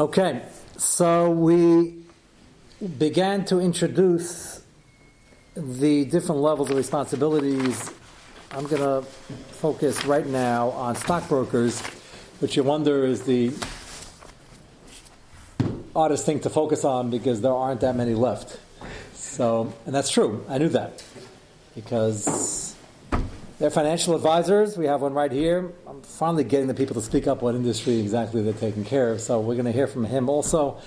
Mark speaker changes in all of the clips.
Speaker 1: Okay, so we began to introduce the different levels of responsibilities. I'm going to focus right now on stockbrokers, which you wonder is the oddest thing to focus on because there aren't that many left. So, and that's true. I knew that because they're financial advisors. We have one right here. I'm finally getting the people to speak up what industry exactly they're taking care of. So we're going to hear from him also.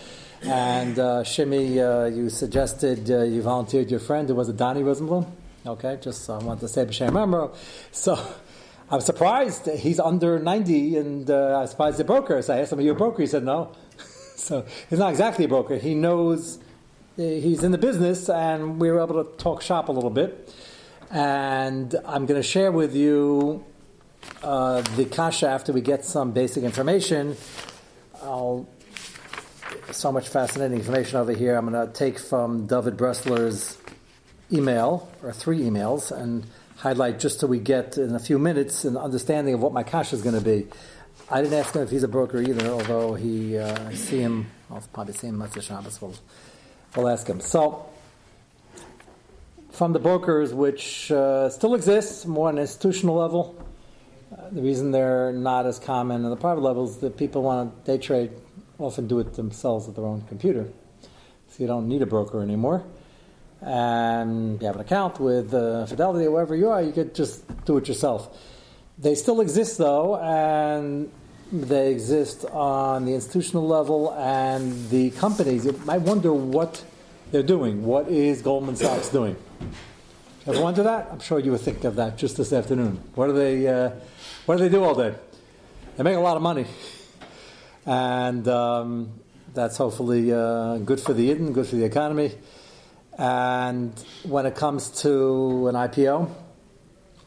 Speaker 1: And uh, Shimi, uh, you suggested uh, you volunteered your friend. Who was a Donnie Rosenblum? Okay, just uh, I want to say B'Shem Memro. So I'm surprised he's under 90 and uh, I surprised the broker. So I asked him, Are you a broker? He said, No. so he's not exactly a broker. He knows uh, he's in the business and we were able to talk shop a little bit. And I'm going to share with you uh, the kasha after we get some basic information. I'll, so much fascinating information over here. I'm going to take from David Bressler's email, or three emails, and highlight just so we get in a few minutes an understanding of what my kasha is going to be. I didn't ask him if he's a broker either, although he, uh, see him, I'll probably see him at Shabbos. We'll, we'll ask him. So, from the brokers, which uh, still exists more on an institutional level. Uh, the reason they're not as common on the private level is that people want to day trade, often do it themselves at their own computer. So you don't need a broker anymore. And you have an account with uh, Fidelity or wherever you are, you could just do it yourself. They still exist though, and they exist on the institutional level and the companies. You might wonder what they're doing. What is Goldman Sachs doing? Ever wonder that? I'm sure you would think of that just this afternoon. What do they, uh, what do they do all day? They make a lot of money, and um, that's hopefully uh, good for the Eden, good for the economy. And when it comes to an IPO,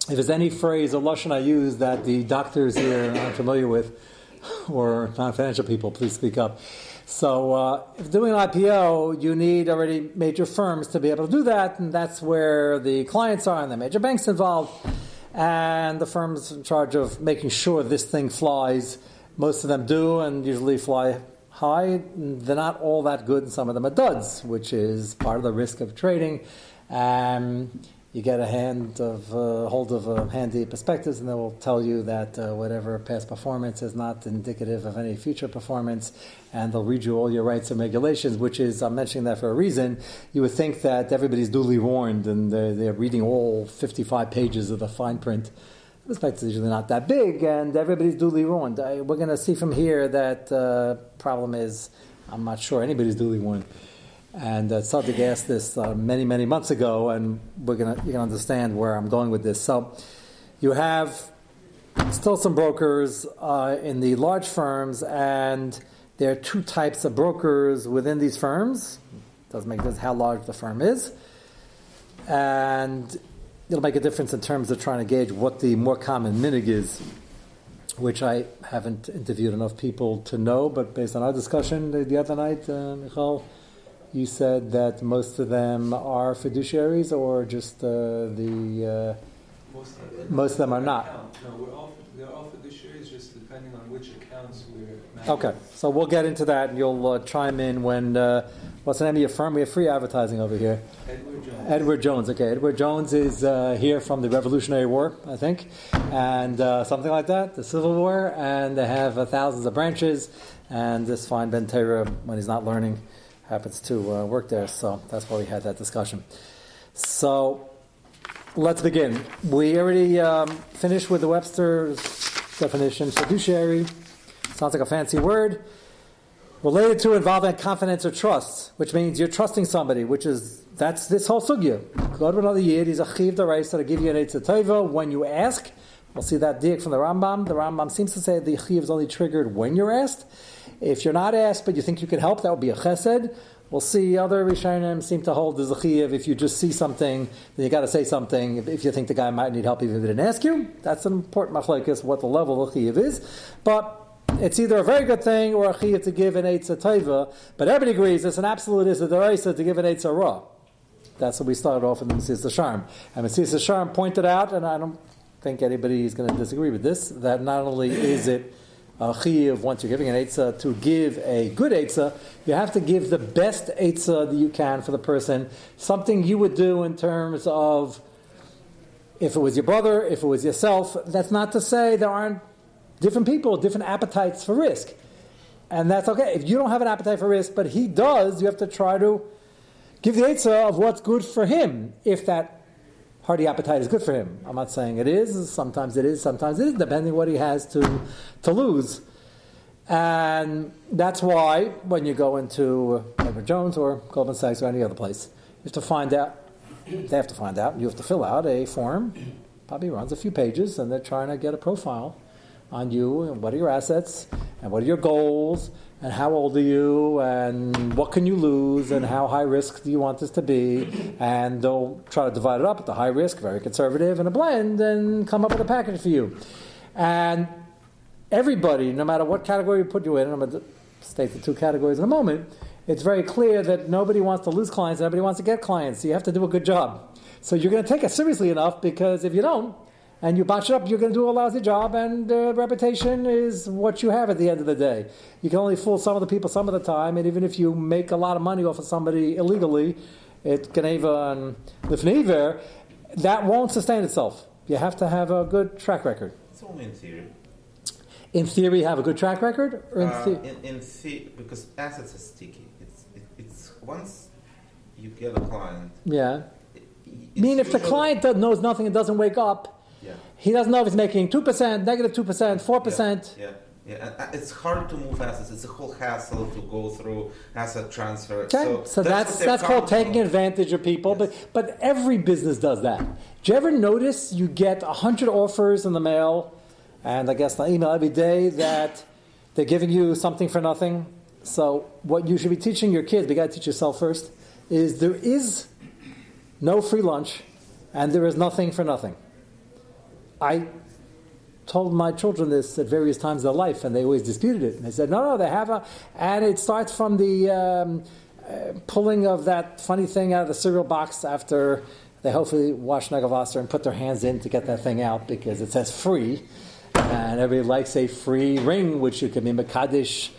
Speaker 1: if there's any phrase or lashon I use that the doctors here aren't familiar with, or non-financial people, please speak up. So, uh, if doing an IPO, you need already major firms to be able to do that, and that's where the clients are and the major banks involved, and the firms in charge of making sure this thing flies. Most of them do, and usually fly high. They're not all that good, and some of them are duds, which is part of the risk of trading. Um, you get a hand of uh, hold of a handy perspectives, and they will tell you that uh, whatever past performance is not indicative of any future performance, and they'll read you all your rights and regulations. Which is, I'm mentioning that for a reason. You would think that everybody's duly warned, and they're, they're reading all 55 pages of the fine print. The prospectus is usually not that big, and everybody's duly warned. I, we're going to see from here that uh, problem is, I'm not sure anybody's duly warned. And uh, Sadiq asked this uh, many, many months ago, and we're gonna you can understand where I'm going with this. So, you have still some brokers uh, in the large firms, and there are two types of brokers within these firms. It Doesn't make difference how large the firm is, and it'll make a difference in terms of trying to gauge what the more common minig is, which I haven't interviewed enough people to know. But based on our discussion the, the other night, uh, Michal you said that most of them are fiduciaries, or just uh, the uh,
Speaker 2: most, of them,
Speaker 1: most of them are not.
Speaker 2: No, we're all, they're all fiduciaries, just depending on which accounts we're. Managing.
Speaker 1: Okay, so we'll get into that, and you'll uh, chime in when. Uh, what's the name of your firm? We have free advertising over here.
Speaker 2: Edward Jones.
Speaker 1: Edward Jones. Okay, Edward Jones is uh, here from the Revolutionary War, I think, and uh, something like that, the Civil War, and they have thousands of branches. And this fine Ben Torah, when he's not learning happens to uh, work there, so that's why we had that discussion. So let's begin. We already um, finished with the Webster's definition. Fiduciary sounds like a fancy word. Related to involving confidence or trust, which means you're trusting somebody, which is that's this whole sugya. Go to another year. He's a chiv the race to give you an eitzah when you ask. We'll see that diak from the Rambam. The Rambam seems to say the chiv is only triggered when you're asked. If you're not asked, but you think you can help, that would be a chesed. We'll see other Rishonim seem to hold the Zachiv. If you just see something, then you got to say something. If you think the guy might need help, even if he didn't ask you, that's an important machlekes, what the level of Chiv is. But it's either a very good thing or a Chiv to give an Eitz Taiva. But everybody agrees it's an absolute is a Deraisa to give an Eitz Ra. That's what we started off in the Mesilas Yesharim. And Mesilas Yesharim pointed out, and I don't think anybody is going to disagree with this, that not only is it a chiv once you're giving an eitzah to give a good eitzah, you have to give the best eitzah that you can for the person. Something you would do in terms of if it was your brother, if it was yourself. That's not to say there aren't different people, different appetites for risk. And that's okay. If you don't have an appetite for risk, but he does, you have to try to give the eitzah of what's good for him, if that hearty appetite is good for him. I'm not saying it is. Sometimes it is. Sometimes it is, depending what he has to to lose. And that's why when you go into Edward Jones or Goldman Sachs or any other place, you have to find out. They have to find out. You have to fill out a form. Probably runs a few pages, and they're trying to get a profile on you and what are your assets and what are your goals and how old are you? And what can you lose? And how high risk do you want this to be? And they'll try to divide it up at the high risk very conservative and a blend and come up with a package for you. And everybody no matter what category you put you in i'm going to state the two categories in a moment it's very clear that nobody wants to lose clients everybody wants to get clients. So you have to do a good job. So you're going to take it seriously enough because if you don't and you botch it up, you're going to do a lousy job, and uh, reputation is what you have at the end of the day. You can only fool some of the people some of the time, and even if you make a lot of money off of somebody illegally, it can even lifnei iver, that won't sustain itself. You have to have a good track record.
Speaker 3: It's only in theory.
Speaker 1: In theory, have a good track record, or in,
Speaker 3: Uh,
Speaker 1: the-
Speaker 3: in, in the, because assets are sticky. It's it, it's once you get a client.
Speaker 1: yeah.
Speaker 3: it-
Speaker 1: I mean, if the client knows nothing and doesn't wake up. He doesn't know if he's making two percent, negative negative two percent, four percent.
Speaker 3: Yeah, yeah, uh, it's hard to move assets. It's a whole hassle to go through asset transfer.
Speaker 1: Okay, so,
Speaker 3: So,
Speaker 1: that's
Speaker 3: they're
Speaker 1: that's called taking advantage of people.
Speaker 3: Yes.
Speaker 1: But but every business does that. Do you ever notice you get hundred offers in the mail, and I guess the email every day that they're giving you something for nothing? So what you should be teaching your kids, but you got to teach yourself first, is there is no free lunch, and there is nothing for nothing. I told my children this at various times of their life, and they always disputed it. And they said, no, no, they have a, and it starts from the um, uh, pulling of that funny thing out of the cereal box after they hopefully wash negel vasser and put their hands in to get that thing out because it says free, and everybody likes a free ring, which you can be Makadish,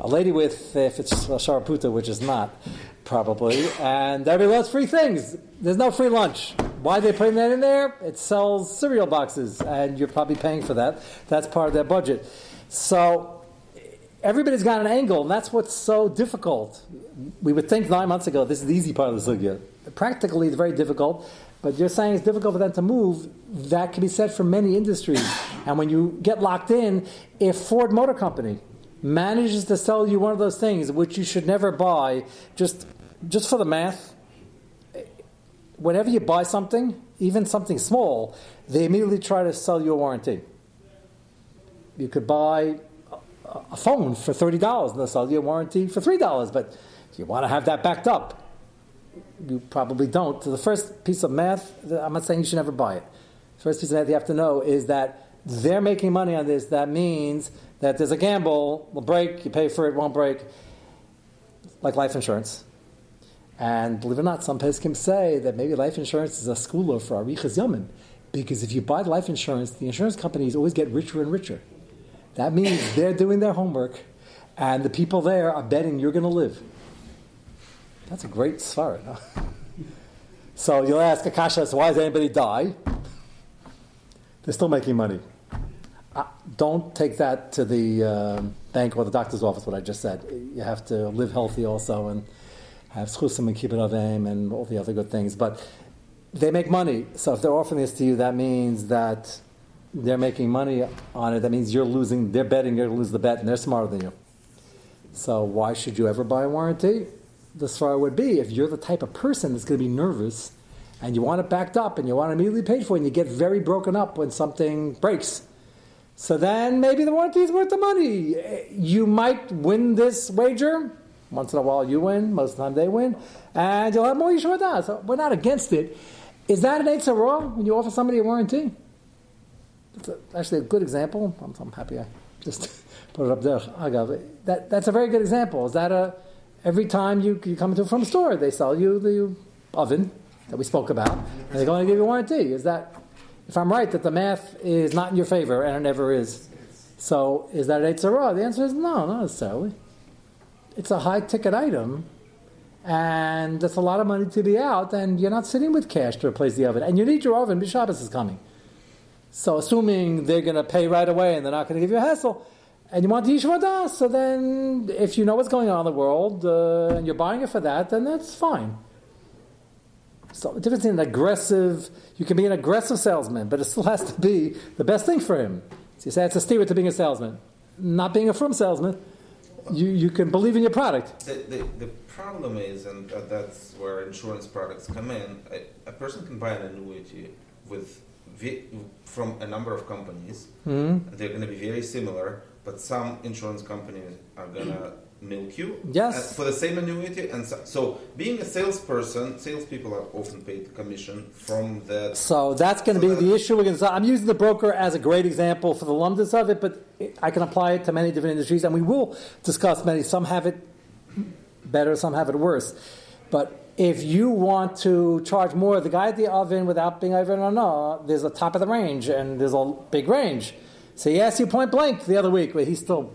Speaker 1: a lady with, if it's a Sharaputa, which is not, probably, and everybody loves free things. There's no free lunch. Why they putting that in there? It sells cereal boxes, and you're probably paying for that. That's part of their budget. So everybody's got an angle, and that's what's so difficult. We would think nine months ago this is the easy part of the sugya. Practically, it's very difficult. But you're saying it's difficult for them to move. That can be said for many industries. And when you get locked in, if Ford Motor Company manages to sell you one of those things which you should never buy, just just for the math, whenever you buy something, even something small, they immediately try to sell you a warranty. You could buy a- phone for thirty dollars, and they'll sell you a warranty for three dollars. But you want to have that backed up. You probably don't. So the first piece of math, I'm not saying you should never buy it. The First piece of math you have to know is that they're making money on this. That means that there's a gamble, will break, you pay for it, won't break, like life insurance. And believe it or not, some peskim say that maybe life insurance is a schooler for Arichas Yamim. Because if you buy life insurance, the insurance companies always get richer and richer. That means they're doing their homework, and the people there are betting you're going to live. That's a great svara. Huh? So you'll ask Akasha, so why does anybody die? They're still making money. Uh, don't take that to the um bank or the doctor's office, what I just said. You have to live healthy also and have schusim and kibbut avim and all the other good things. But they make money. So if they're offering this to you, that means that they're making money on it. That means you're losing, they're betting you're going to lose the bet, and they're smarter than you. So why should you ever buy a warranty? The svara would be if you're the type of person that's going to be nervous and you want it backed up and you want it immediately paid for and you get very broken up when something breaks. So then maybe the warranty is worth the money. You might win this wager. Once in a while you win, most of the time they win, and you'll have more Yeshua Das. So we're not against it. Is that an Eitzah when you offer somebody a warranty? That's a, actually a good example. I'm, I'm happy I just put it up there. Agav. That, that's a very good example. Is that a every time you, you come into from a store, they sell you the oven that we spoke about, and they're going to give you a warranty. Is that, if I'm right, that the math is not in your favor, and it never is? So is that an Eitzara? The answer is no, not necessarily. It's a high ticket item, and that's a lot of money to be out, and you're not sitting with cash to replace the oven. And you need your oven, Shabbos is coming. So assuming they're going to pay right away and they're not going to give you a hassle, and you want the Yishmadah, so then if you know what's going on in the world uh, and you're buying it for that, then that's fine. So the difference in an aggressive, you can be an aggressive salesman, but it still has to be the best thing for him. So you say it's a steward to being a salesman. Not being a firm salesman, you, you can believe in your product.
Speaker 3: The, the, the problem is, and that's where insurance products come in, a, a person can buy an annuity with from a number of companies.
Speaker 1: Mhm.
Speaker 3: They're going to be very similar, but some insurance companies are going to milk you
Speaker 1: Yes.
Speaker 3: for the same annuity. And so, so, being a salesperson, salespeople are often paid commission from that.
Speaker 1: So that's going to be
Speaker 3: that-
Speaker 1: the issue. We're going to, I'm using the broker as a great example for the lumdus of it, but I can apply it to many different industries, and we will discuss many. Some have it better, some have it worse. But if you want to charge more, the guy at the oven without being oven or no, there's a top of the range, and there's a big range. So he asked you point blank the other week, but he's still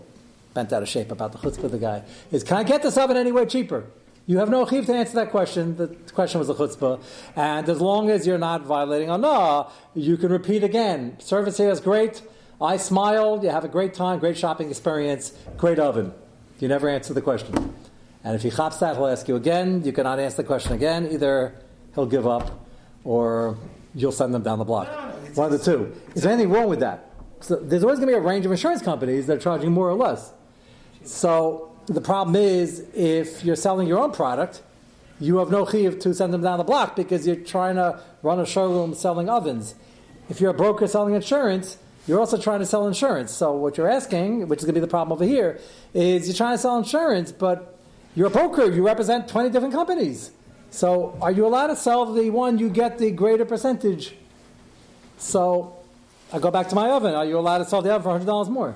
Speaker 1: bent out of shape about the chutzpah of the guy. Is can I get this oven anywhere cheaper? You have no chiv to answer that question. The question was the chutzpah, and as long as you're not violating no, you can repeat again. Service here is great. I smiled. You have a great time, great shopping experience, great oven. You never answer the question. And if he chops that, he'll ask you again. You cannot answer the question again. Either he'll give up, or you'll send them down the block. One of the two. Is there anything wrong with that? So there's always going to be a range of insurance companies that are charging more or less. So the problem is, if you're selling your own product, you have no chiv to send them down the block because you're trying to run a showroom selling ovens. If you're a broker selling insurance, you're also trying to sell insurance. So what you're asking, which is going to be the problem over here, is you're trying to sell insurance, but you're a broker. You represent 20 different companies. So are you allowed to sell the one you get the greater percentage? So I go back to my oven. Are you allowed to sell the oven for $100 more?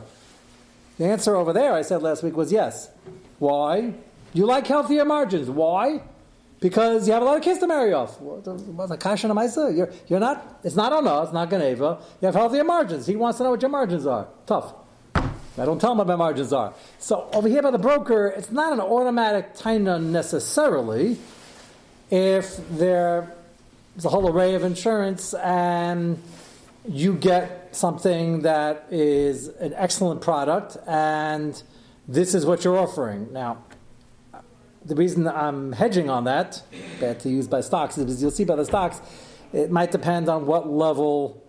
Speaker 1: The answer over there, I said last week, was yes. Why? You like healthier margins. Why? Because you have a lot of kids to marry off. You're, you're not, it's not on us, not geneivah. You have healthier margins. He wants to know what your margins are. Tough. I don't tell him what my margins are. So over here by the broker, it's not an automatic taina necessarily. If there's a whole array of insurance and you get something that is an excellent product and this is what you're offering. Now, the reason I'm hedging on that, bad to use by stocks, is you'll see by the stocks, it might depend on what level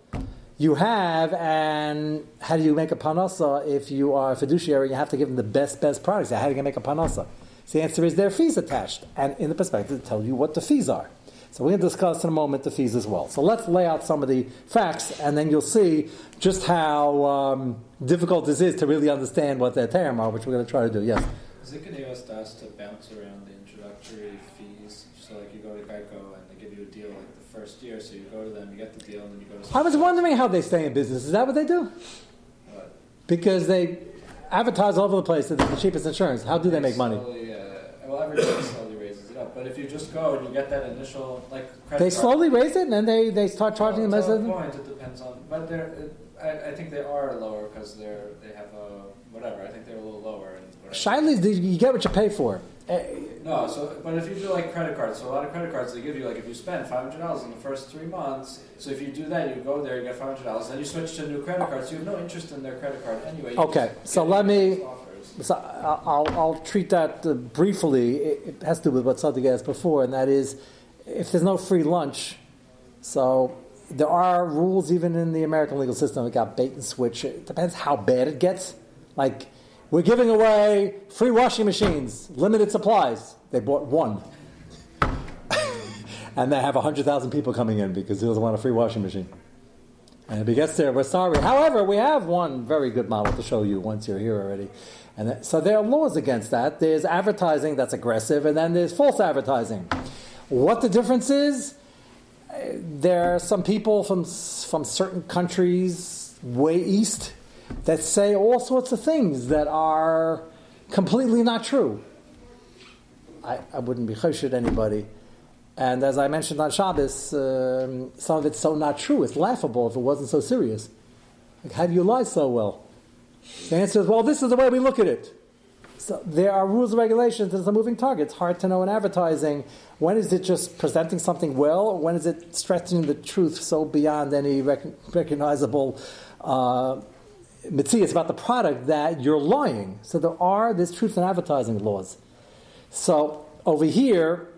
Speaker 1: you have and how do you make a parnassah if you are a fiduciary you have to give them the best best products. How do you make a parnassah the answer is there are fees attached and in the prospectus to tell you what the fees are so we're going to discuss in a moment the fees as well so let's lay out some of the facts and then you'll see just how um, difficult this is to really understand what their term are which we're going to try to do yes
Speaker 4: Is it going to ask us to bounce around the introductory fees? So, like, you go to Geico and they give you a deal like the first year, so you go to them, you get the deal, and then you go to.
Speaker 1: i was wondering how they stay in business is that what they do
Speaker 4: What?
Speaker 1: because they advertise all over the place that they're the cheapest insurance how do they make money
Speaker 4: Slowly, uh, well, slowly raises it up. But if you just go and you get that initial, like, credit
Speaker 1: They
Speaker 4: card-
Speaker 1: slowly raise it and then they, they start charging them
Speaker 4: Well,
Speaker 1: as
Speaker 4: to a point, it depends on. But they're, it, I, I think they are lower because they're they have a whatever. I think they're a little lower. And.
Speaker 1: Shiley's, you get what you pay for.
Speaker 4: No, so but if you do like credit cards, so a lot of credit cards they give you like if you spend five hundred dollars in the first three months. So if you do that, you go there, you get five hundred dollars, then you switch to a new credit card. So you have no interest in their credit card anyway.
Speaker 1: Okay, so let me-
Speaker 4: offers.
Speaker 1: So I'll, I'll treat that uh, briefly. It, has to do with what Sadiq asked before, and that is if there's no free lunch. So there are rules even in the American legal system. Got bait and switch. It depends how bad it gets. Like we're giving away free washing machines, limited supplies. They bought one. and they have 100,000 people coming in because they doesn't want a free washing machine. And if he gets there, we're sorry. However, we have one very good model to show you once you're here already. And that, so there are laws against that. There's advertising that's aggressive, and then there's false advertising. What the difference is, eh, there are some people from from certain countries way east that say all sorts of things that are completely not true. I, I wouldn't be choshed anybody. And as I mentioned on Shabbos, um, some of it's so not true. It's laughable if it wasn't so serious. Like, how do you lie so well? The answer is, well, this is the way we look at it. So there are rules and regulations. It's a moving target. It's hard to know in advertising when is it just presenting something well, or when is it stretching the truth so beyond any rec- recognizable uh, it's about the product that you're lying. So there are this truth in advertising laws. So over here,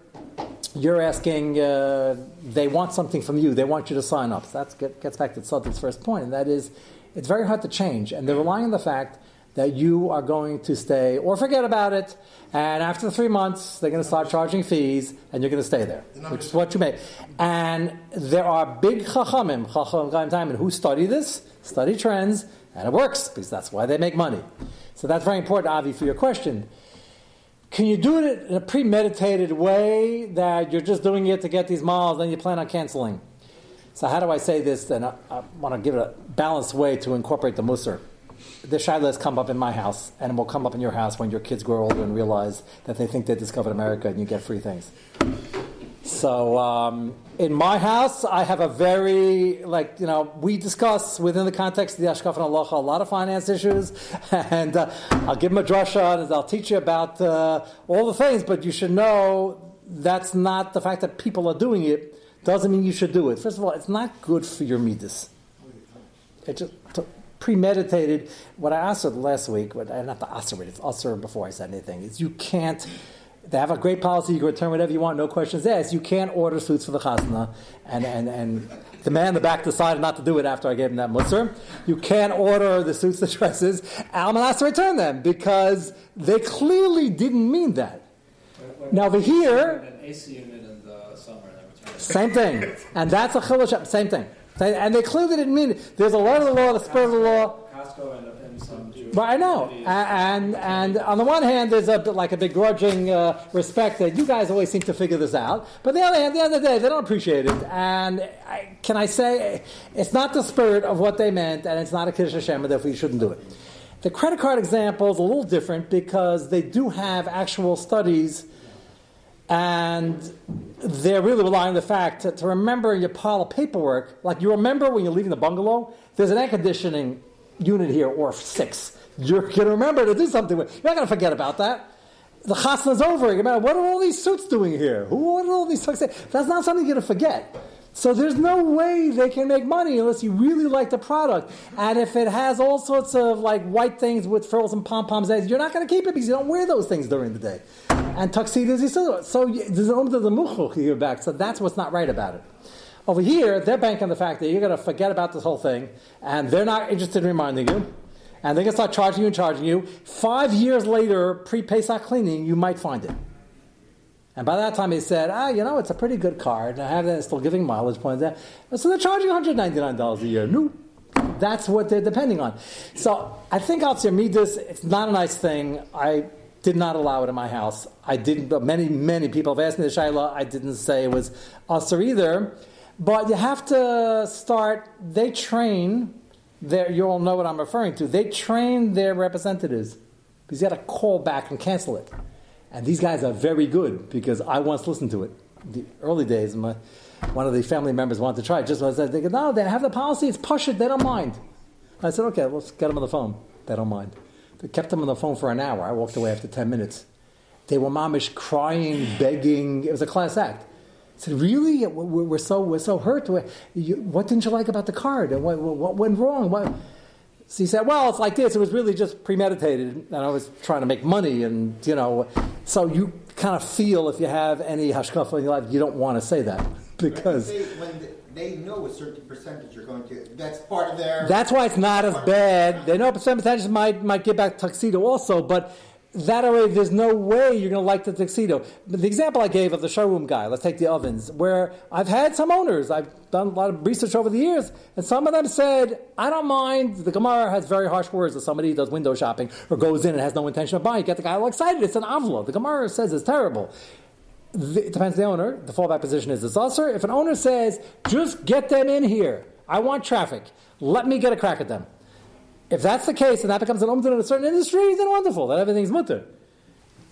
Speaker 1: you're asking, uh, they want something from you. They want you to sign up. So that get, gets back to Sadiq's first point, and that is, it's very hard to change. And they're relying on the fact that you are going to stay or forget about it. And after three months, they're going to start charging fees, and you're going to stay there, which is what you make. And there are big chachamim, chacham who study this, study trends, and it works because that's why they make money. So that's very important, Avi, for your question. Can you do it in a premeditated way that you're just doing it to get these miles, then you plan on canceling? So how do I say this? Then I, I want to give it a balanced way to incorporate the musar the shilas come up in my house, and it will come up in your house when your kids grow older and realize that they think they discovered America and you get free things. So um, in my house, I have a very like you know we discuss within the context of the Ashkaf and Allah a lot of finance issues, and uh, I'll give them a drasha and I'll teach you about uh, all the things. But you should know that's not the fact that people are doing it doesn't mean you should do it. First of all, it's not good for your midas. It just premeditated. What I asked last week, what, not the asr, it's asr before I said anything, is you can't. They have a great policy. You can return whatever you want, no questions asked. You can't order suits for the chasna, and, and, and the man in the back decided not to do it after I gave him that musr. You can't order the suits, the dresses. Alman has to return them because they clearly didn't mean that. now over here, same thing, and that's a chilush. Same thing. And they clearly didn't mean it. There's a lot of the law, the spirit of the law.
Speaker 4: Costco and, some
Speaker 1: but I know, and and on the one hand, there's a like a begrudging uh, respect that you guys always seem to figure this out. But the other hand, the other day, they don't appreciate it. And I, can I say, it's not the spirit of what they meant, and it's not a kiddush Hashem, therefore you shouldn't do it. The credit card example is a little different because they do have actual studies and they're really relying on the fact to, to remember your pile of paperwork, like you remember when you're leaving the bungalow, there's an air conditioning unit here, or six. You're going to remember to do something with. You're not going to forget about that. The chasna's over. You what are all these suits doing here? Who are all these suits? That's not something you're going to forget. So there's no way they can make money unless you really like the product. And if it has all sorts of like white things with frills and pom poms, you're not going to keep it because you don't wear those things during the day. And tuxedos, so so there's an the muchuch here back. So that's what's not right about it. Over here, they're banking on the fact that you're going to forget about this whole thing, and they're not interested in reminding you. And they're going to start charging you and charging you. Five years later, pre Pesach cleaning, you might find it. And by that time, he said, ah, you know, it's a pretty good card. I have that, still giving mileage points. So they're charging $199 a year. No. That's what they're depending on. So I think Al this. it's not a nice thing. I did not allow it in my house. I didn't, but many, many people have asked me the Shaila. I didn't say it was Usr either. But you have to start, they train, their, you all know what I'm referring to, they train their representatives. Because you got to call back and cancel it. And these guys are very good because I once listened to it. The early days, my, one of the family members wanted to try it. Just I said, they go, no, they have the policy. It's push it. They don't mind. I said, okay, let's get them on the phone. They don't mind. They kept them on the phone for an hour. I walked away after 10 minutes. They were mamish crying, begging. It was a class act. Said, really? We're so, we're so hurt. What didn't you like about the card? What, what went wrong? What? So he said, well, it's like this. It was really just premeditated, and I was trying to make money, and you know, so you kind of feel if you have any hashkafa in your life, you don't want to say that because
Speaker 5: when they know a certain percentage you're going to. That's part of their.
Speaker 1: That's why it's not as bad. They know a percentage might might get back tuxedo also, but that already, there's no way you're going to like the tuxedo. The example I gave of the showroom guy, let's take the ovens, where I've had some owners, I've done a lot of research over the years, and some of them said, I don't mind. The Gemara has very harsh words if somebody does window shopping or goes in and has no intention of buying. Get the guy all excited. It's an envelope. The Gemara says it's terrible. It depends on the owner. The fallback position is it's also if an owner says, just get them in here. I want traffic. Let me get a crack at them. If that's the case and that becomes an umdin in a certain industry, then wonderful. Then everything's mutter.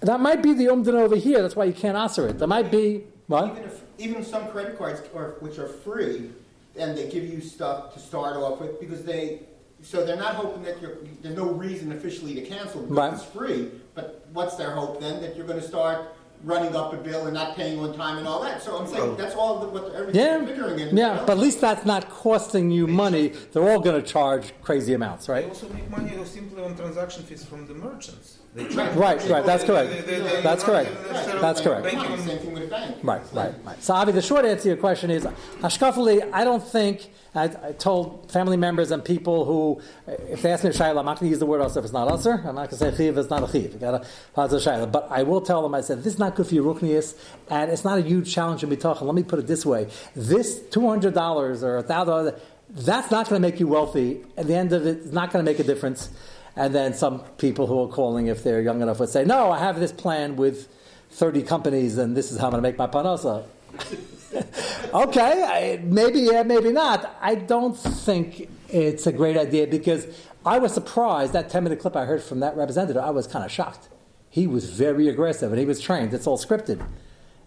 Speaker 1: That might be the umdin over here. That's why you can't answer it. That might be what?
Speaker 5: Even if even some credit cards are, which are free, and they give you stuff to start off with because they so they're not hoping that you're, there's no reason officially to cancel because
Speaker 1: Right.
Speaker 5: it's free. But what's their hope then? That you're going to start running up a bill and not paying on time and all that. So I'm saying
Speaker 3: Well-
Speaker 5: that's all the, what everything
Speaker 1: Yeah,
Speaker 5: figuring in.
Speaker 1: yeah, but at least that's not costing you money. They're all going to charge crazy amounts, right?
Speaker 3: They also make money simply on transaction fees from the merchants.
Speaker 5: Right.
Speaker 1: Right, right, that's correct.
Speaker 3: They- they- they-
Speaker 1: That's
Speaker 3: they're
Speaker 1: correct.
Speaker 3: necessarily
Speaker 1: That's correct.
Speaker 3: banking
Speaker 5: Money,
Speaker 3: on-
Speaker 5: same thing with a bank.
Speaker 1: Right, right, right. So, Avi, the short answer to your question is, Hashkafali, I don't think, I, I told family members and people who, if they ask me shayla, I'm not going to use the word usher if it's not usher. I'm not going to say chiv it's not a chiv. You got to pause Shaila. But I will tell them, I said, this is not good for your ruchniyus, and it's not a huge challenge in bitachon. Let me put it this way. This $200 or $1,000, that's not going to make you wealthy. At the end of it, it's not going to make a difference. And then some people who are calling, if they're young enough, would say, no, I have this plan with 30 companies, and this is how I'm going to make my parnassah. okay, I, maybe yeah, maybe not. I don't think it's a great idea because I was surprised that 10 minute clip I heard from that representative. I was kind of shocked. He was very aggressive and he was trained. It's all scripted.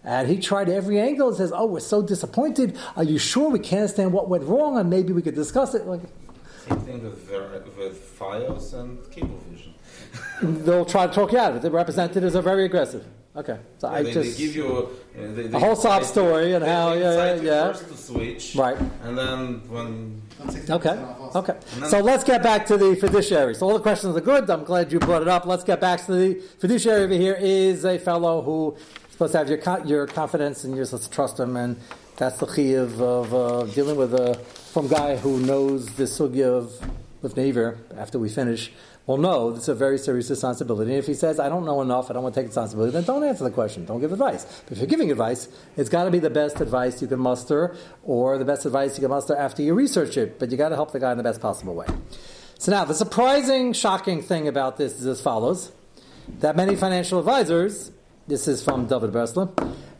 Speaker 1: And he tried every angle and says, Oh, we're so disappointed. Are you sure we can't understand what went wrong? And maybe we could discuss it. Like,
Speaker 3: Same thing with, Ver- with Fios and Cablevision.
Speaker 1: they'll try to talk you out of it. The representatives are very aggressive. Okay. So I
Speaker 3: they,
Speaker 1: just.
Speaker 3: they give you uh, they, they
Speaker 1: A whole sob story and
Speaker 3: they
Speaker 1: how- yeah,
Speaker 3: you
Speaker 1: yeah, yeah.
Speaker 3: First to switch,
Speaker 1: Right.
Speaker 3: And then when
Speaker 1: Okay. Okay. So let's get back to the fiduciary. So all the questions are good. I'm glad you brought it up. Let's get back to the fiduciary over here is a fellow who is supposed to have your your confidence and you're supposed to trust him, and that's the key of, of uh, dealing with a from guy who knows the sugya of with Naver after we finish. Will know it's a very serious responsibility. And if he says, I don't know enough, I don't want to take responsibility, then don't answer the question. Don't give advice. But if you're giving advice, it's got to be the best advice you can muster or the best advice you can muster after you research it. But you got to help the guy in the best possible way. So now, the surprising, shocking thing about this is as follows that many financial advisors, this is from David Bresler,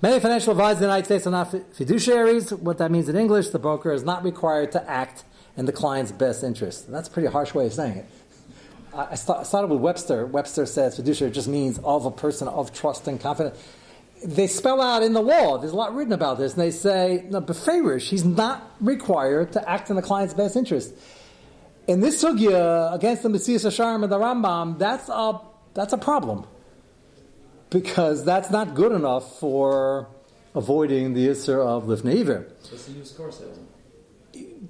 Speaker 1: many financial advisors in the United States are not fiduciaries. What that means in English, the broker is not required to act in the client's best interest. And that's a pretty harsh way of saying it. I started with Webster. Webster says fiduciary just means of a person of trust and confidence. They spell out in the law, there's a lot written about this, and they say, no, Beferish, he's not required to act in the client's best interest. In this sugya, against the Mesilas Yesharim and the Rambam, that's a, that's a problem. Because that's not good enough for avoiding the Isser of Lifnei Iver.
Speaker 4: It's a used car salesman.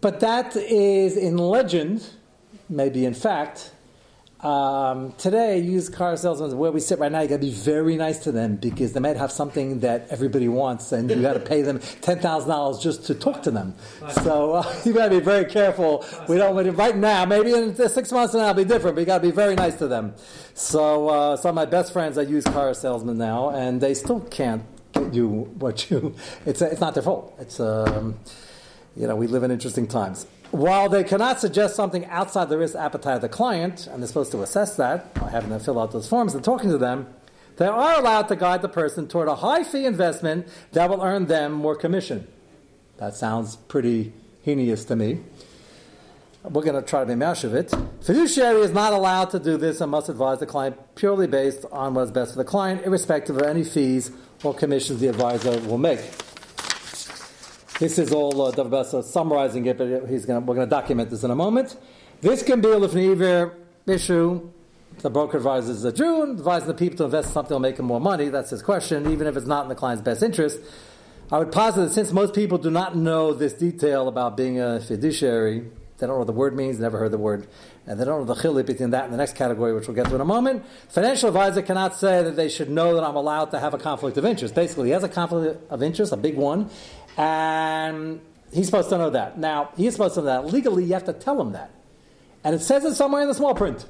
Speaker 1: But that is in legend, maybe in fact. Um, today, used car salesmen, where we sit right now, you got to be very nice to them because they might have something that everybody wants, and you got to pay them ten thousand dollars just to talk to them. So uh, you got to be very careful. We don't want to right now. Maybe in six months from now, it'll be different. But you got to be very nice to them. So uh, some of my best friends are used car salesmen now, and they still can't get you what you. It's it's not their fault. It's um, you know, we live in interesting times. While they cannot suggest something outside the risk appetite of the client, and they're supposed to assess that by having them fill out those forms and talking to them, they are allowed to guide the person toward a high fee investment that will earn them more commission. That sounds pretty heinous to me. We're going to try to be mash of it. Fiduciary is not allowed to do this and must advise the client purely based on what is best for the client, irrespective of any fees or commissions the advisor will make. This is all uh, David Bessa summarizing it, but he's gonna, we're going to document this in a moment. This can be a Lifnei Iver issue. The broker advises the Jew, advising the people to invest in something that will make them more money. That's his question, even if it's not in the client's best interest. I would posit that since most people do not know this detail about being a fiduciary, they don't know what the word means, never heard the word, and they don't know the chiluk between that and the next category, which we'll get to in a moment. Financial advisor cannot say that they should know that I'm allowed to have a conflict of interest. Basically, he has a conflict of interest, a big one, and he's supposed to know that. Now, he's supposed to know that. Legally, you have to tell him that. And it says it somewhere in the small print.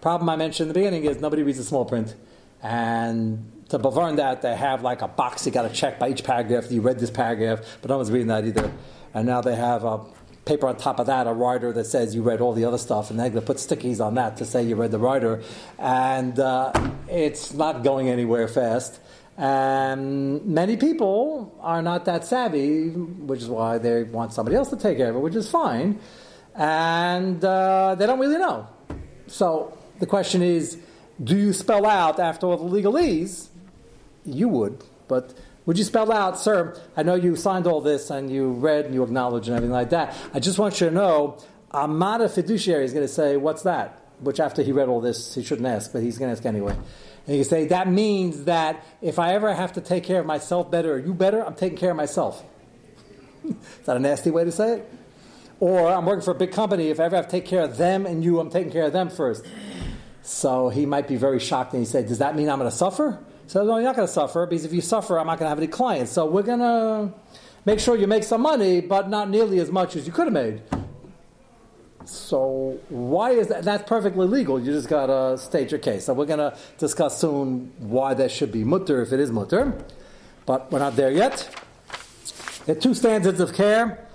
Speaker 1: Problem I mentioned in the beginning is nobody reads the small print. And to govern that, they have like a box you got to check by each paragraph. You read this paragraph, but no one's reading that either. And now they have a paper on top of that, a rider that says you read all the other stuff, and they're going to put stickies on that to say you read the rider. And uh, it's not going anywhere fast. And many people are not that savvy, which is why they want somebody else to take care of it, which is fine. And uh, they don't really know. So the question is do you spell out after all the legalese? You would, but would you spell out, sir? I know you signed all this and you read and you acknowledge and everything like that. I just want you to know I'm not a fiduciary. He's going to say, What's that? Which, after he read all this, he shouldn't ask, but he's going to ask anyway. And you say, That means that if I ever have to take care of myself better or you better, I'm taking care of myself. Is that a nasty way to say it? Or I'm working for a big company. If I ever have to take care of them and you, I'm taking care of them first. So he might be very shocked and he said, Does that mean I'm going to suffer? So no, you're not going to suffer because if you suffer, I'm not going to have any clients. So we're going to make sure you make some money, but not nearly as much as you could have made. So why is that? That's perfectly legal. You just got to state your case. So we're to discuss soon why that should be mutter if it is mutter, but we're not there yet. There are two standards of care.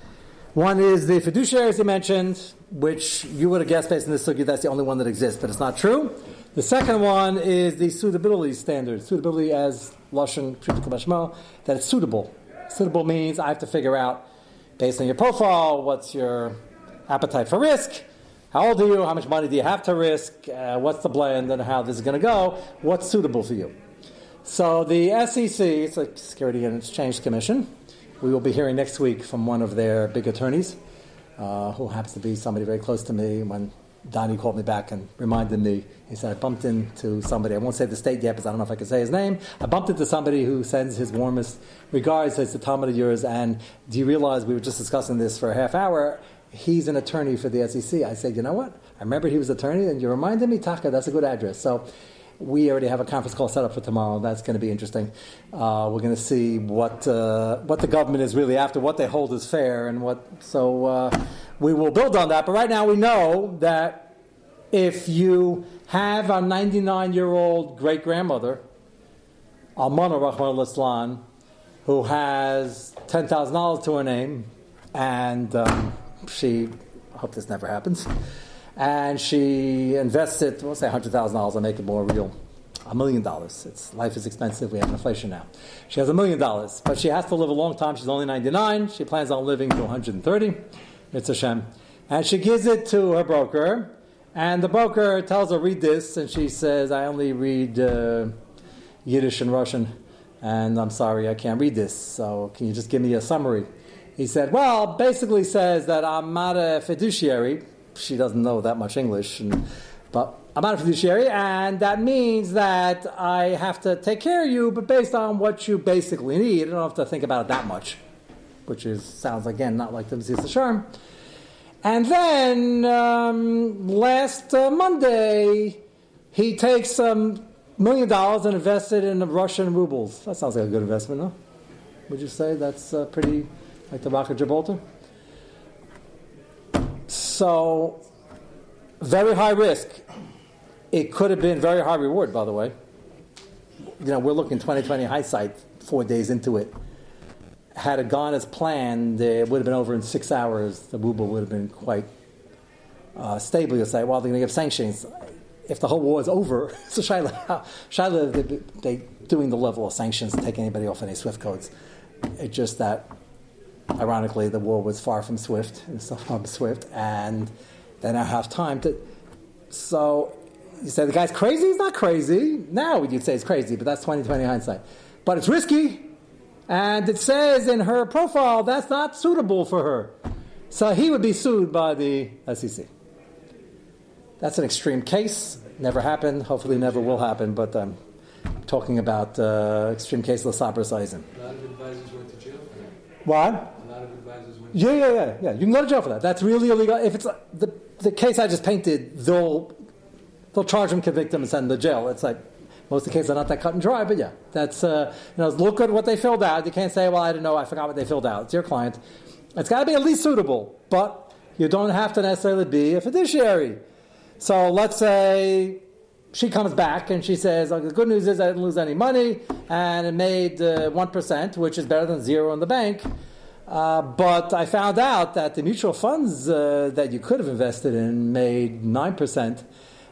Speaker 1: One is the fiduciaries you mentioned, which you would have guessed based on this sugi that's the only one that exists, but it's not true. The second one is the suitability standard. Suitability as Lashon Mashmo, that it's suitable. Suitable means I have to figure out, based on your profile, what's your appetite for risk, how old are you, how much money do you have to risk, uh, what's the blend, and how this is going to go, what's suitable for you. So the SEC, it's a Security and Exchange Commission, we will be hearing next week from one of their big attorneys, uh, who happens to be somebody very close to me. When Donnie called me back and reminded me, he said, I bumped into somebody. I won't say the state yet because I don't know if I can say his name. I bumped into somebody who sends his warmest regards. It's a Talmud of yours. And do you realize we were just discussing this for a half hour? He's an attorney for the SEC. I said, you know what? I remember he was attorney, and you reminded me, Taka, that's a good address. So we already have a conference call set up for tomorrow. That's going to be interesting. Uh, we're going to see what uh, what the government is really after, what they hold as fair, and what. So uh, we will build on that. But right now, we know that if you have a 99 year old great grandmother, Almana Rahman al who has ten thousand dollars to her name, and um, she. Hope this never happens and she invests it, we'll say $100,000, I'll make it more real. A million dollars. It's life is expensive. We have inflation now. She has a million dollars, but she has to live a long time. She's only 99. She plans on living to 130. It's Hashem. And she gives it to her broker, and the broker tells her, read this, and she says, I only read uh, Yiddish and Russian, and I'm sorry, I can't read this, so can you just give me a summary? He said, well, basically says that I'm not a fiduciary, she doesn't know that much English. And, but I'm not a fiduciary, and that means that I have to take care of you, but based on what you basically need. I don't have to think about it that much, which is sounds again not like the Mesilas Yesharim. And then um, last uh, Monday, he takes a um, million dollars and invests it in Russian rubles. That sounds like a good investment, no? Would you say that's uh, pretty like the Rock of Gibraltar? So, very high risk. It could have been very high reward, by the way. You know, we're looking 2020 hindsight, four days into it. Had it gone as planned, it would have been over in six hours. The ruble would have been quite uh, stable. You'll say, well, they're going to give sanctions. If the whole war is over, so Shaila, Shaila they, they doing the level of sanctions, to take anybody off any SWIFT codes. It's just that Ironically, the war was far from swift, from swift, and they don't have time to. So you say the guy's crazy? He's not crazy. Now you'd say he's crazy, but that's 2020 hindsight. But it's risky, and it says in her profile that's not suitable for her. So he would be sued by the SEC. That's an extreme case. Never happened. Hopefully, never will happen. But I'm talking about uh, extreme case of Sabra Seisen.
Speaker 2: A lot of advisors went to jail for that.
Speaker 1: What?
Speaker 2: Yeah,
Speaker 1: yeah, yeah, yeah. You can go to jail for that. That's really illegal. If it's the the case I just painted, they'll they'll charge him, convict him, and send him to jail. It's like most of the cases are not that cut and dry, but yeah, that's uh, you know look at what they filled out. You can't say, well, I don't know, I forgot what they filled out. It's your client. It's got to be at least suitable, but you don't have to necessarily be a fiduciary. So let's say she comes back and she says, the good news is I didn't lose any money and it made uh, 1%, which is better than zero in the bank. Uh, but I found out that the mutual funds uh, that you could have invested in made 9%,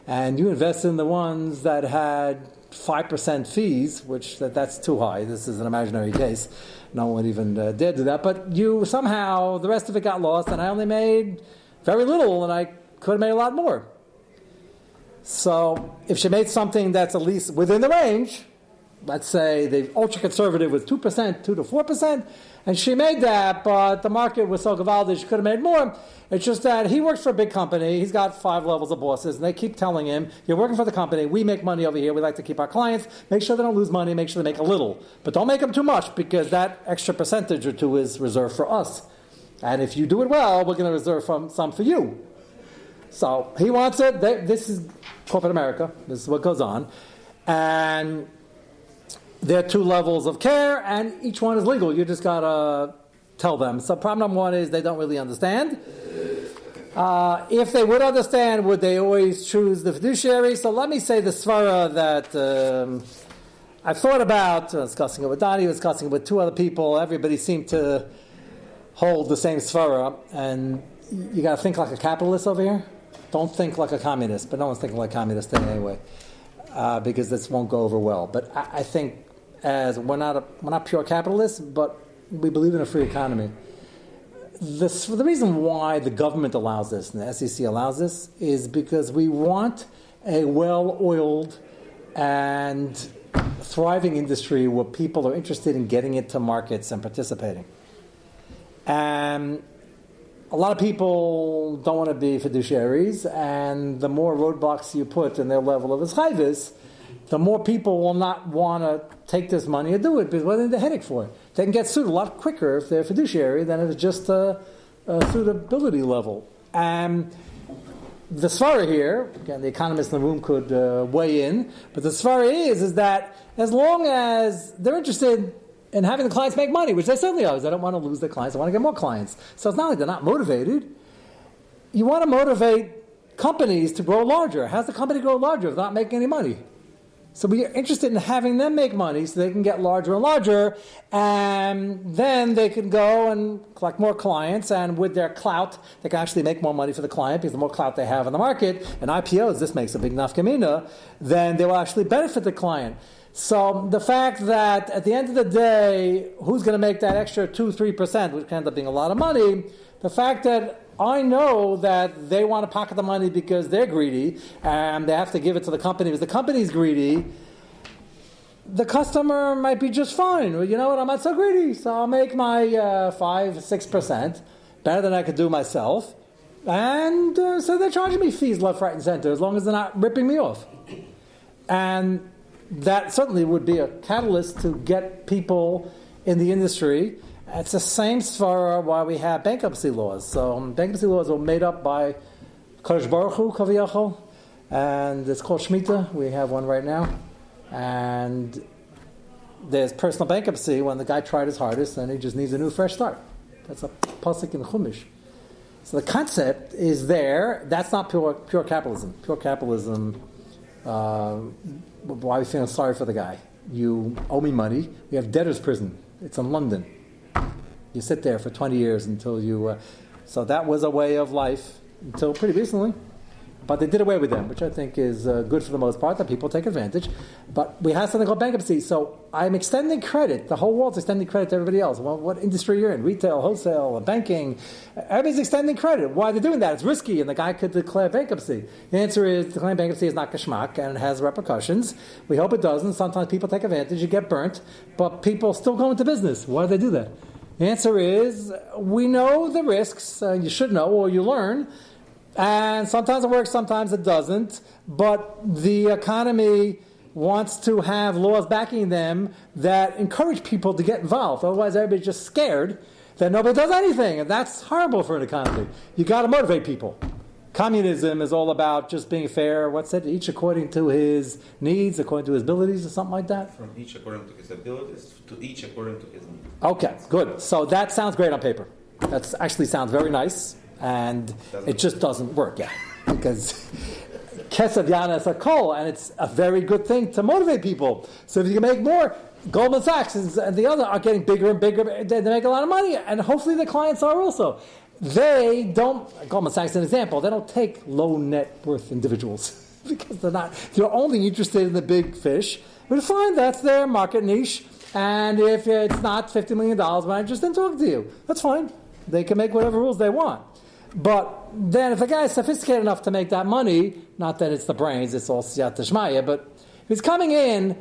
Speaker 1: and you invested in the ones that had 5% fees, which that, that's too high. This is an imaginary case. No one even uh, do that. But you somehow, the rest of it got lost, and I only made very little, and I could have made a lot more. So if she made something that's at least within the range, let's say the ultra conservative was 2%, 2 to 4%, and she made that, but the market was so gavaldic she could have made more. It's just that he works for a big company, he's got five levels of bosses, and they keep telling him, You're working for the company, we make money over here, we like to keep our clients, make sure they don't lose money, make sure they make a little. But don't make them too much because that extra percentage or two is reserved for us. And if you do it well, we're going to reserve some for you. So he wants it. They, this is corporate America. This is what goes on. And there are two levels of care, and each one is legal. You just got to tell them. So, problem number one is they don't really understand. Uh, if they would understand, would they always choose the fiduciary? So, let me say the svara that um, I've thought about, uh, discussing it with Donnie, discussing it with two other people. Everybody seemed to hold the same svara, and you got to think like a capitalist over here. Don't think like a communist, but no one's thinking like a communist anyway, uh, because this won't go over well. But I, I think as we're not a, we're not pure capitalists, but we believe in a free economy. This, the reason why the government allows this and the SEC allows this is because we want a well-oiled and thriving industry where people are interested in getting into markets and participating. And a lot of people don't want to be fiduciaries, and the more roadblocks you put in their level of chayvis, the more people will not want to take this money and do it because what are they the headache for? It. They can get sued a lot quicker if they're fiduciary than if it's just a, a suitability level. And the svara here, again, the economists in the room could uh, weigh in, but the svara is is that as long as they're interested in having the clients make money, which they certainly are, they don't want to lose their clients, they want to get more clients. So it's not like they're not motivated. You want to motivate companies to grow larger. How's the company grow larger if not making any money? So we are interested in having them make money so they can get larger and larger, and then they can go and collect more clients, and with their clout, they can actually make more money for the client because the more clout they have in the market, and IPOs, this makes a big nafkamina, then they will actually benefit the client. So the fact that at the end of the day, who's going to make that extra 2 3%, which can end up being a lot of money, the fact that I know that they want to pocket the money because they're greedy and they have to give it to the company because the company's greedy. The customer might be just fine. Well, you know what? I'm not so greedy, so I'll make my uh, five, six percent better than I could do myself, and uh, so they're charging me fees left, right, and center as long as they're not ripping me off. And that certainly would be a catalyst to get people in the industry it's the same svara why we have bankruptcy laws. So um, bankruptcy laws are made up by Kodesh Baruch Hu, Kaviyachol, and it's called Shemitah. We have one right now. And there's personal bankruptcy when the guy tried his hardest and he just needs a new fresh start. That's a pasuk in Chumash. So the concept is there. That's not pure pure capitalism. Pure capitalism. Uh, why are we feeling sorry for the guy? You owe me money. We have debtor's prison. It's in London. You sit there for 20 years until you. Uh, so that was a way of life until pretty recently. But they did away with them, which I think is uh, good for the most part, that people take advantage. But we have something called bankruptcy. So I'm extending credit. The whole world's extending credit to everybody else. Well, what industry you're in? Retail, wholesale, banking. Everybody's extending credit. Why are they doing that? It's risky, and the guy could declare bankruptcy. The answer is declaring bankruptcy is not geschmack, and it has repercussions. We hope it doesn't. Sometimes people take advantage, you get burnt, but people still go into business. Why do they do that? Answer is we know the risks, uh, you should know, or you learn, and sometimes it works, sometimes it doesn't, but the economy wants to have laws backing them that encourage people to get involved. Otherwise, everybody's just scared that nobody does anything, and that's horrible for an economy. You got to motivate people. Communism is all about just being fair. What's it? Each according to his needs, according to his abilities, or something like that.
Speaker 3: From each according to his abilities to each according to his needs.
Speaker 1: Okay, good. So that sounds great on paper. That actually sounds very nice, and it just doesn't work Yeah, because kesed yana is a call, and it's a very good thing to motivate people. So if you can make more, Goldman Sachs and the other are getting bigger and bigger. They make a lot of money, and hopefully the clients are also they don't, Goldman Sachs an example, they don't take low net worth individuals because they're not, they're only interested in the big fish. But fine, that's their market niche. And if it's not $50 million, not interested in talking to you. That's fine. They can make whatever rules they want. But then if a guy is sophisticated enough to make that money, not that it's the brains, it's all siyat but if he's coming in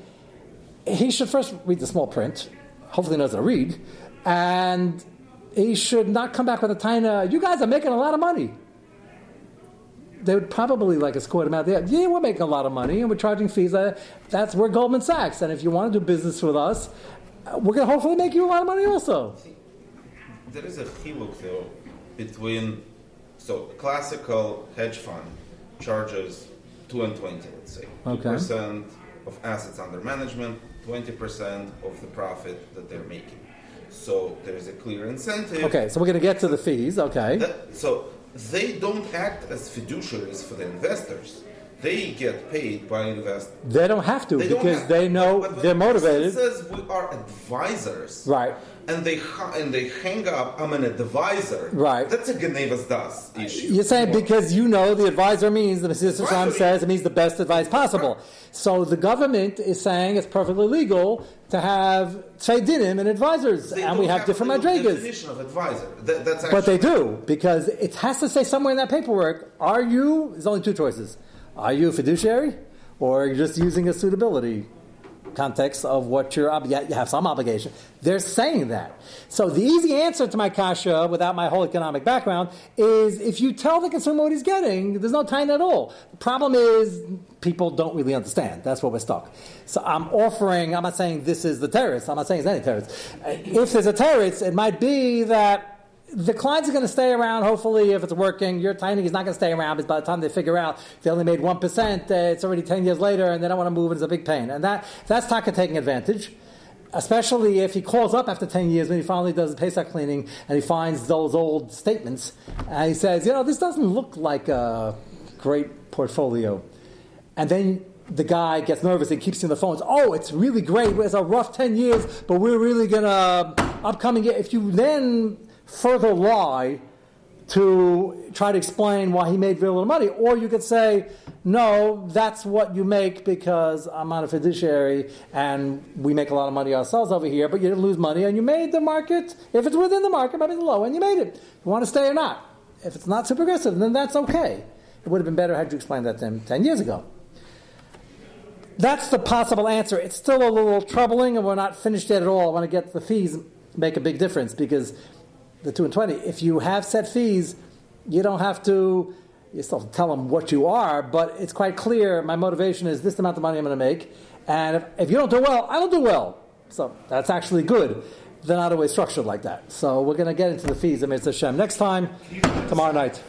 Speaker 1: he should first read the small print. Hopefully, he knows how to read, and he should not come back with a taynah. You guys are making a lot of money. They would probably like escort him out there. Yeah, we're making a lot of money and we're charging fees. Uh, That's we're Goldman Sachs, and if you want to do business with us, uh, we're going to hopefully make you a lot of money also.
Speaker 3: There is a chiluk though between so a classical hedge fund charges two and twenty, let's say two
Speaker 1: Okay.
Speaker 3: percent of assets under management, twenty percent of the profit that they're making. So there is a clear incentive.
Speaker 1: Okay, so we're going to get to the fees. Okay.
Speaker 3: That- so they don't act as fiduciaries for the investors. They get paid by invest.
Speaker 1: They don't have to
Speaker 3: They
Speaker 1: because
Speaker 3: have-
Speaker 1: they know
Speaker 3: but- but
Speaker 1: they're motivated.
Speaker 3: Says we are advisors,
Speaker 1: Right.
Speaker 3: And they and they hang up. I'm an advisor,
Speaker 1: Right.
Speaker 3: That's a Geneivas da'as issue.
Speaker 1: You're saying
Speaker 3: More.
Speaker 1: because you know the advisor means, the Mr.
Speaker 3: Right.
Speaker 1: says it means the best advice possible. So the government is saying it's perfectly legal to have dinim and advisors,
Speaker 3: They
Speaker 1: and we
Speaker 3: don't
Speaker 1: have different madrigas.
Speaker 3: of advisor. That,
Speaker 1: But they do because it has to say somewhere in that paperwork: Are you? There's only two choices: Are you a fiduciary, or are you just using a suitability context of what you're ob- you have some obligation. They're saying that. So the easy answer to my kasha, without my whole economic background, is if you tell the consumer what he's getting, there's no time at all. The problem is people don't really understand. That's where we're stuck. So I'm offering. I'm not saying this is the teirutz. I'm not saying it's any teirutz. If there's a teirutz, it might be that the clients are going to stay around. Hopefully, if it's working, your timing is not going to stay around because by the time they figure out they only made one percent, uh, it's already ten years later, and they don't want to move. And it's a big pain, and that that's Taka taking advantage. Especially if he calls up after 10 years when he finally does the Pesach cleaning and he finds those old statements and he says, you know, this doesn't look like a great portfolio. And then the guy gets nervous and keeps seeing the phones. Oh, it's really great. It's a rough 10 years, but we're really going to, upcoming. If you then further lie to try to explain why he made very little money, or you could say, no, that's what you make because I'm not a fiduciary and we make a lot of money ourselves over here, but you didn't lose money and you made the market. If it's within the market, maybe the low end, you made it. You want to stay or not? If it's not too progressive, then that's okay. It would have been better had you explained that to him 10 years ago. That's the possible answer. It's still a little troubling, and we're not finished yet at all. I want to get the fees make a big difference because the two and twenty. If you have set fees, you don't have to. You still tell them what you are, but it's quite clear. My motivation is this amount of money I'm going to make, and if, if you don't do well, I don't do well. So that's actually good. They're not always structured like that. So we're going to get into the fees. I mean, it's a shame. Next time, tomorrow night.